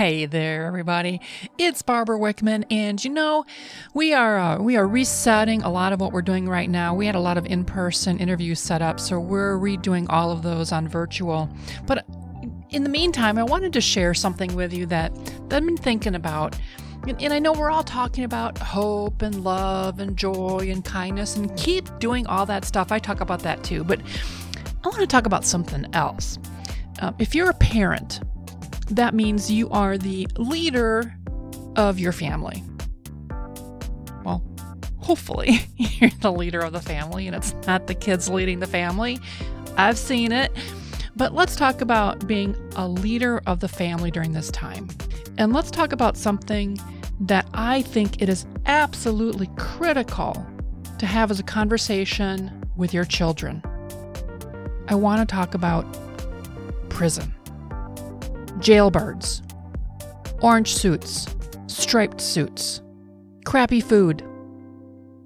Hey there, everybody! It's Barbara Wickman, and you know, we are uh, we are resetting a lot of what we're doing right now. We had a lot of in-person interviews set up, so we're redoing all of those on virtual. But in the meantime, I wanted to share something with you that, that I've been thinking about. And, I know we're all talking about hope and love and joy and kindness, and keep doing all that stuff. I talk about that too, but I want to talk about something else. Uh, if you're a parent that means you are the leader of your family. Well, hopefully you're the leader of the family and it's not the kids leading the family. I've seen it. But let's talk about being a leader of the family during this time. And let's talk about something that I think it is absolutely critical to have as a conversation with your children. I want to talk about prison jailbirds, orange suits, striped suits, crappy food,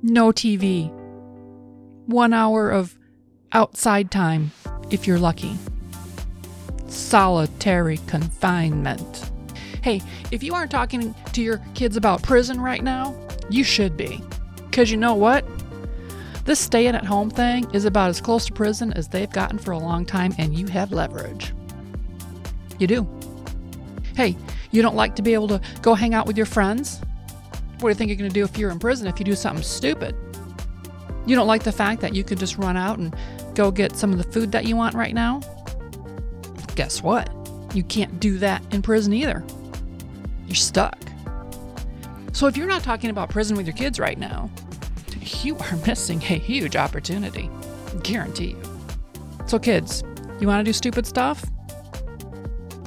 no TV, one hour of outside time if you're lucky, solitary confinement. Hey, if you aren't talking to your kids about prison right now, you should be. Because you know what? This staying at home thing is about as close to prison as they've gotten for a long time, and you have leverage. You do. Hey, you don't like to be able to go hang out with your friends? What do you think you're going to do if you're in prison if you do something stupid? You don't like the fact that you could just run out and go get some of the food that you want right now? Guess what? You can't do that in prison either. You're stuck. So if you're not talking about prison with your kids right now, you are missing a huge opportunity. Guarantee you. So, kids, you want to do stupid stuff?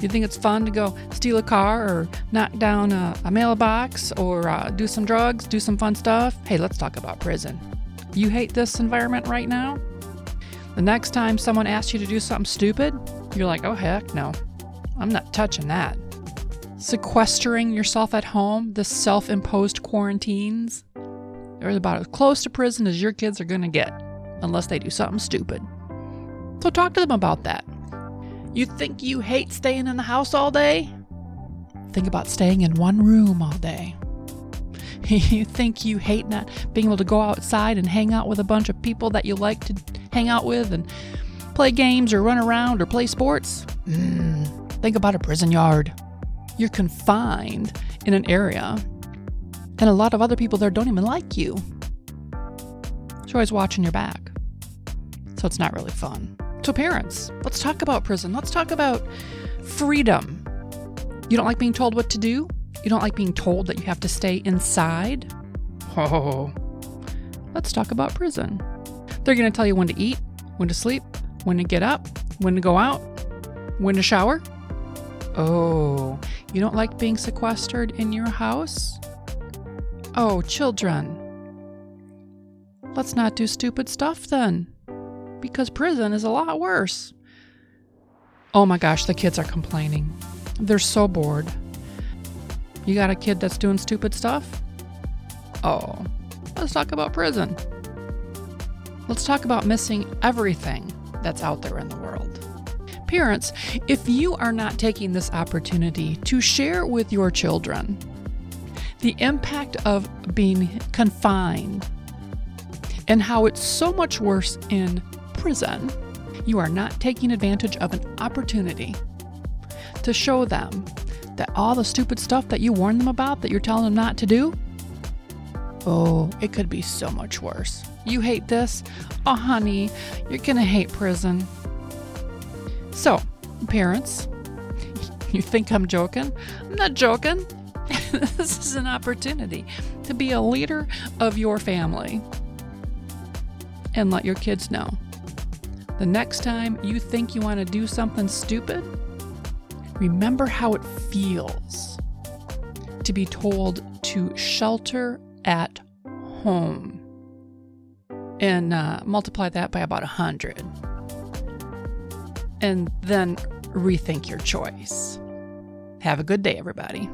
You think it's fun to go steal a car or knock down a, a mailbox or uh, do some drugs, do some fun stuff? Hey, let's talk about prison. You hate this environment right now? The next time someone asks you to do something stupid, you're like, oh heck no, I'm not touching that. Sequestering yourself at home, the self imposed quarantines, they're about as close to prison as your kids are going to get, unless they do something stupid. So talk to them about that. You think you hate staying in the house all day? Think about staying in one room all day. you think you hate not being able to go outside and hang out with a bunch of people that you like to hang out with and play games or run around or play sports? Mm, think about a prison yard. You're confined in an area, and a lot of other people there don't even like you. So always watching your back. So it's not really fun. So, parents, let's talk about prison. Let's talk about freedom. You don't like being told what to do? You don't like being told that you have to stay inside? Oh, let's talk about prison. They're going to tell you when to eat, when to sleep, when to get up, when to go out, when to shower. Oh, you don't like being sequestered in your house? Oh, children. Let's not do stupid stuff then because prison is a lot worse. Oh my gosh, the kids are complaining. They're so bored. You got a kid that's doing stupid stuff? Oh, let's talk about prison. Let's talk about missing everything that's out there in the world. Parents, if you are not taking this opportunity to share with your children the impact of being confined and how it's so much worse in prison, you are not taking advantage of an opportunity to show them that all the stupid stuff that you warn them about that you're telling them not to do, oh, it could be so much worse. You hate this? Oh, honey, you're to hate prison. So, parents, you think I'm joking? I'm not joking. this is an opportunity to be a leader of your family and let your kids know the next time you think you want to do something stupid, remember how it feels to be told to shelter at home and uh, multiply that by about 100. And then rethink your choice. Have a good day, everybody.